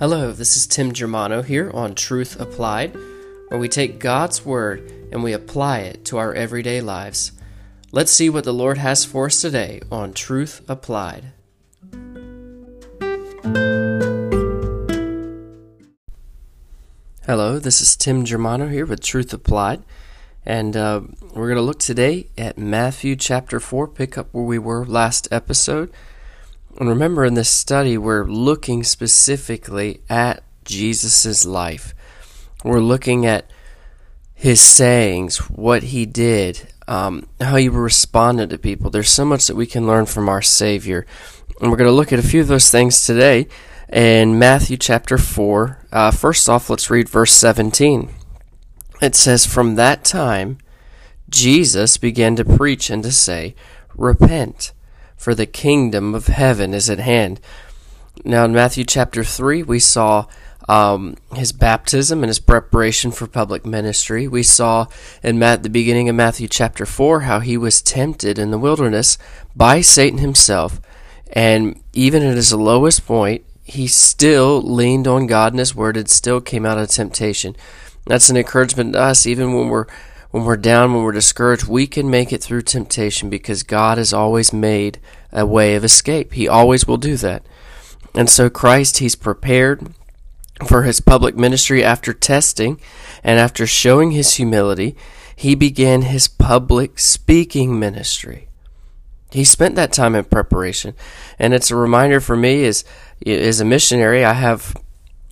Hello, this is Tim Germano here on Truth Applied, where we take God's Word and we apply it to our everyday lives. Let's see what the Lord has for us today on Truth Applied. Hello, this is Tim Germano here with Truth Applied, and uh, we're going to look today at Matthew chapter 4, pick up where we were last episode. And remember, in this study, we're looking specifically at Jesus' life. We're looking at his sayings, what he did, um, how he responded to people. There's so much that we can learn from our Savior. And we're going to look at a few of those things today in Matthew chapter 4. Uh, first off, let's read verse 17. It says, From that time, Jesus began to preach and to say, Repent for the kingdom of heaven is at hand. Now, in Matthew chapter 3, we saw um, his baptism and his preparation for public ministry. We saw in Matt, the beginning of Matthew chapter 4 how he was tempted in the wilderness by Satan himself. And even at his lowest point, he still leaned on God and his word and still came out of temptation. That's an encouragement to us, even when we're when we're down, when we're discouraged, we can make it through temptation because God has always made a way of escape. He always will do that. And so Christ, He's prepared for His public ministry after testing and after showing His humility. He began His public speaking ministry. He spent that time in preparation. And it's a reminder for me as, as a missionary, I have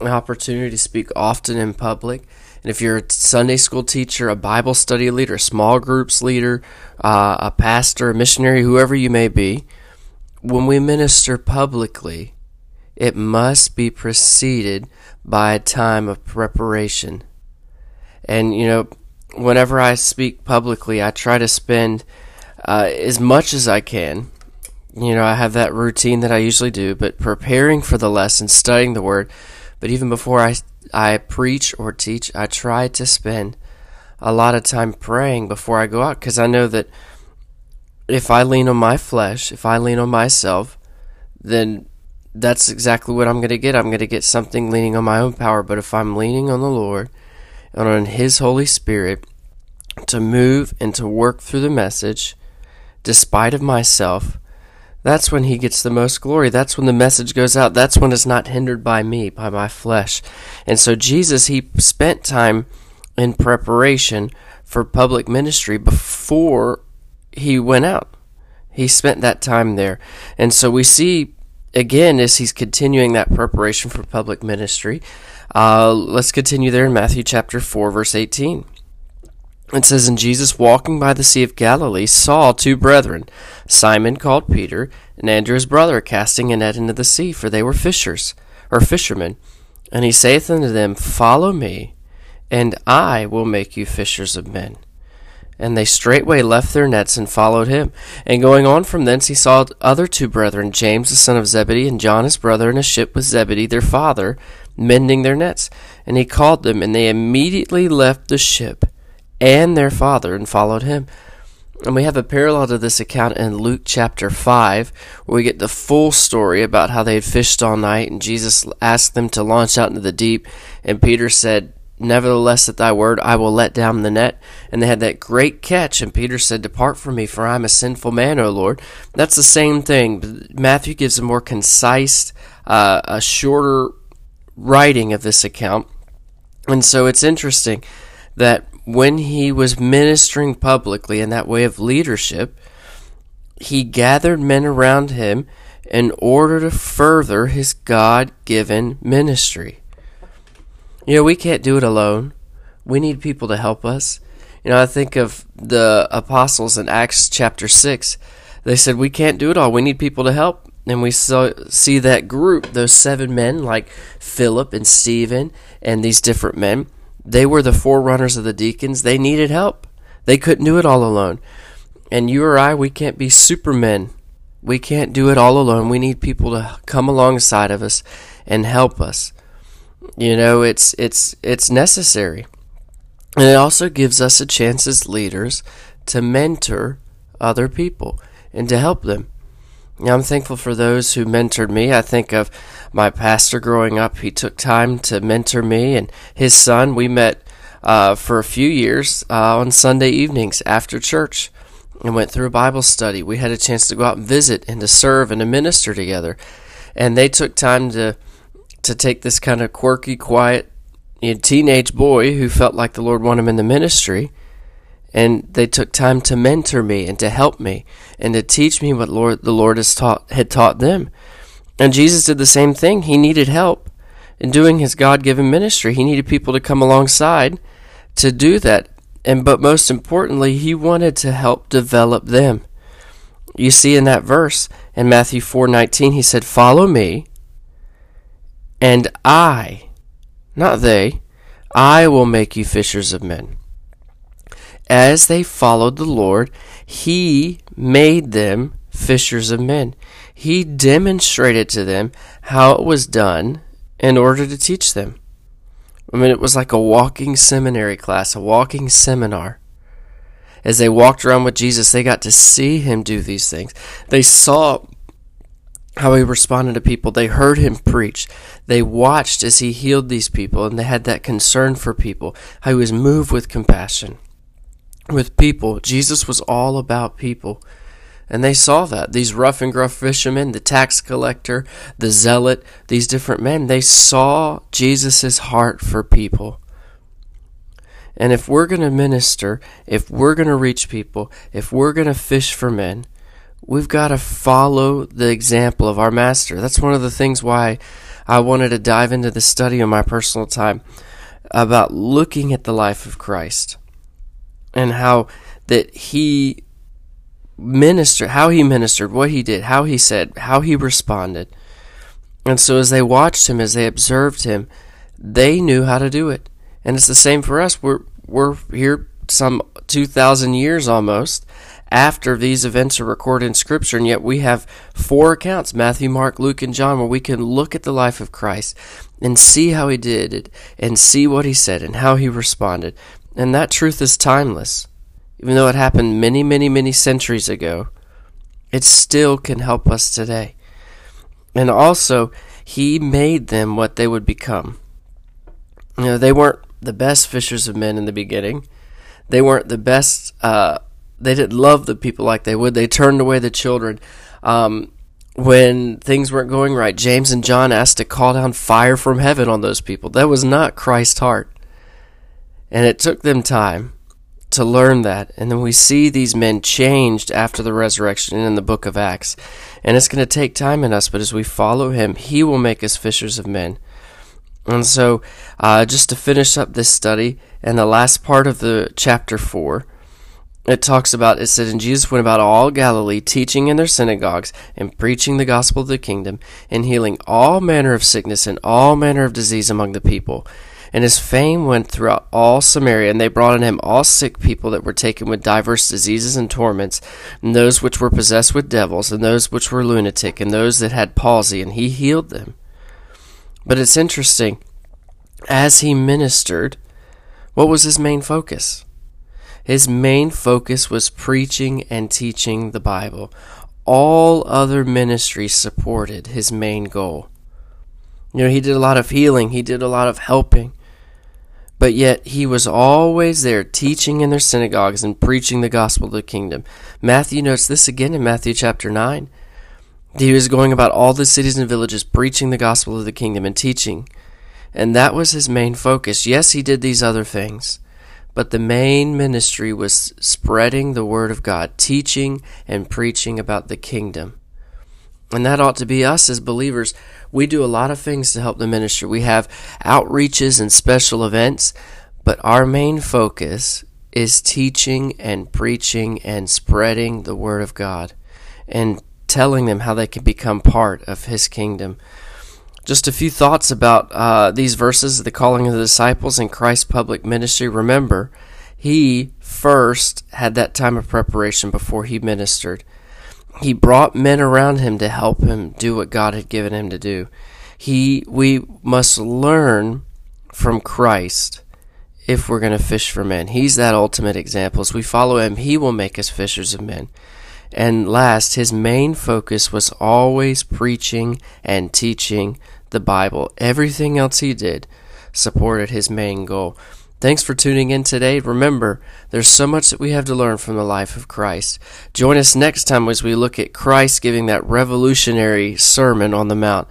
an opportunity to speak often in public and if you're a Sunday school teacher, a Bible study leader, a small groups leader, uh, a pastor, a missionary, whoever you may be, when we minister publicly, it must be preceded by a time of preparation. And, you know, whenever I speak publicly, I try to spend uh, as much as I can. You know, I have that routine that I usually do, but preparing for the lesson, studying the word. But even before I I preach or teach, I try to spend a lot of time praying before I go out because I know that if I lean on my flesh, if I lean on myself, then that's exactly what I'm going to get. I'm going to get something leaning on my own power. But if I'm leaning on the Lord and on His Holy Spirit to move and to work through the message, despite of myself, that's when he gets the most glory. That's when the message goes out. That's when it's not hindered by me, by my flesh. And so Jesus, he spent time in preparation for public ministry before he went out. He spent that time there. And so we see again as he's continuing that preparation for public ministry. Uh, let's continue there in Matthew chapter 4, verse 18. It says, And Jesus, walking by the Sea of Galilee, saw two brethren, Simon called Peter, and Andrew his brother, casting a net into the sea, for they were fishers, or fishermen. And he saith unto them, Follow me, and I will make you fishers of men. And they straightway left their nets and followed him. And going on from thence, he saw other two brethren, James the son of Zebedee, and John his brother, in a ship with Zebedee their father, mending their nets. And he called them, and they immediately left the ship and their father and followed him. And we have a parallel to this account in Luke chapter 5, where we get the full story about how they had fished all night, and Jesus asked them to launch out into the deep. And Peter said, Nevertheless, at thy word, I will let down the net. And they had that great catch. And Peter said, Depart from me, for I am a sinful man, O Lord. That's the same thing. Matthew gives a more concise, uh, a shorter writing of this account. And so it's interesting that when he was ministering publicly in that way of leadership, he gathered men around him in order to further his God given ministry. You know, we can't do it alone. We need people to help us. You know, I think of the apostles in Acts chapter 6. They said, We can't do it all. We need people to help. And we saw, see that group, those seven men like Philip and Stephen and these different men they were the forerunners of the deacons. They needed help. They couldn't do it all alone. And you or I, we can't be supermen. We can't do it all alone. We need people to come alongside of us and help us. You know, it's it's it's necessary. And it also gives us a chance as leaders to mentor other people and to help them. I'm thankful for those who mentored me. I think of my pastor growing up. He took time to mentor me and his son. We met uh, for a few years uh, on Sunday evenings after church and went through a Bible study. We had a chance to go out and visit and to serve and to minister together. And they took time to to take this kind of quirky, quiet you know, teenage boy who felt like the Lord wanted him in the ministry and they took time to mentor me and to help me and to teach me what Lord the Lord has taught had taught them. And Jesus did the same thing. He needed help in doing his God-given ministry. He needed people to come alongside to do that. And but most importantly, he wanted to help develop them. You see in that verse in Matthew 4:19 he said, "Follow me, and I, not they, I will make you fishers of men." As they followed the Lord, He made them fishers of men. He demonstrated to them how it was done in order to teach them. I mean, it was like a walking seminary class, a walking seminar. As they walked around with Jesus, they got to see him do these things. They saw how he responded to people. They heard him preach. They watched as he healed these people, and they had that concern for people, how he was moved with compassion with people. Jesus was all about people. And they saw that. These rough and gruff fishermen, the tax collector, the zealot, these different men, they saw Jesus' heart for people. And if we're going to minister, if we're going to reach people, if we're going to fish for men, we've got to follow the example of our master. That's one of the things why I wanted to dive into the study in my personal time about looking at the life of Christ and how that he ministered, how he ministered, what he did, how he said, how he responded. And so as they watched him, as they observed him, they knew how to do it. And it's the same for us. We're we're here some 2000 years almost after these events are recorded in scripture and yet we have four accounts Matthew, Mark, Luke and John where we can look at the life of Christ and see how he did it and see what he said and how he responded and that truth is timeless. Even though it happened many, many, many centuries ago, it still can help us today. And also, He made them what they would become. You know, they weren't the best fishers of men in the beginning. They weren't the best. Uh, they didn't love the people like they would. They turned away the children. Um, when things weren't going right, James and John asked to call down fire from heaven on those people. That was not Christ's heart. And it took them time to learn that. And then we see these men changed after the resurrection in the book of Acts. And it's going to take time in us, but as we follow him, he will make us fishers of men. And so, uh, just to finish up this study, and the last part of the chapter 4, it talks about, it said, And Jesus went about all Galilee, teaching in their synagogues, and preaching the gospel of the kingdom, and healing all manner of sickness and all manner of disease among the people. And his fame went throughout all Samaria, and they brought on him all sick people that were taken with divers diseases and torments, and those which were possessed with devils, and those which were lunatic, and those that had palsy, and he healed them. But it's interesting, as he ministered, what was his main focus? His main focus was preaching and teaching the Bible. All other ministries supported his main goal. You know, he did a lot of healing, he did a lot of helping. But yet he was always there teaching in their synagogues and preaching the gospel of the kingdom. Matthew notes this again in Matthew chapter 9. He was going about all the cities and villages preaching the gospel of the kingdom and teaching. And that was his main focus. Yes, he did these other things, but the main ministry was spreading the word of God, teaching and preaching about the kingdom. And that ought to be us as believers. We do a lot of things to help the ministry. We have outreaches and special events, but our main focus is teaching and preaching and spreading the Word of God and telling them how they can become part of His kingdom. Just a few thoughts about uh, these verses the calling of the disciples and Christ's public ministry. Remember, He first had that time of preparation before He ministered. He brought men around him to help him do what God had given him to do. He we must learn from Christ if we're going to fish for men. He's that ultimate example. As we follow him, he will make us fishers of men. And last, his main focus was always preaching and teaching the Bible. Everything else he did supported his main goal. Thanks for tuning in today. Remember, there's so much that we have to learn from the life of Christ. Join us next time as we look at Christ giving that revolutionary Sermon on the Mount,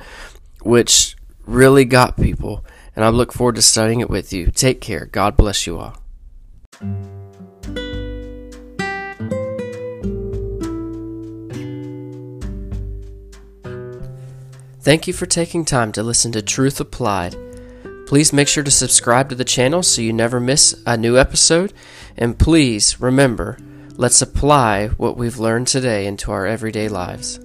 which really got people. And I look forward to studying it with you. Take care. God bless you all. Thank you for taking time to listen to Truth Applied. Please make sure to subscribe to the channel so you never miss a new episode. And please remember, let's apply what we've learned today into our everyday lives.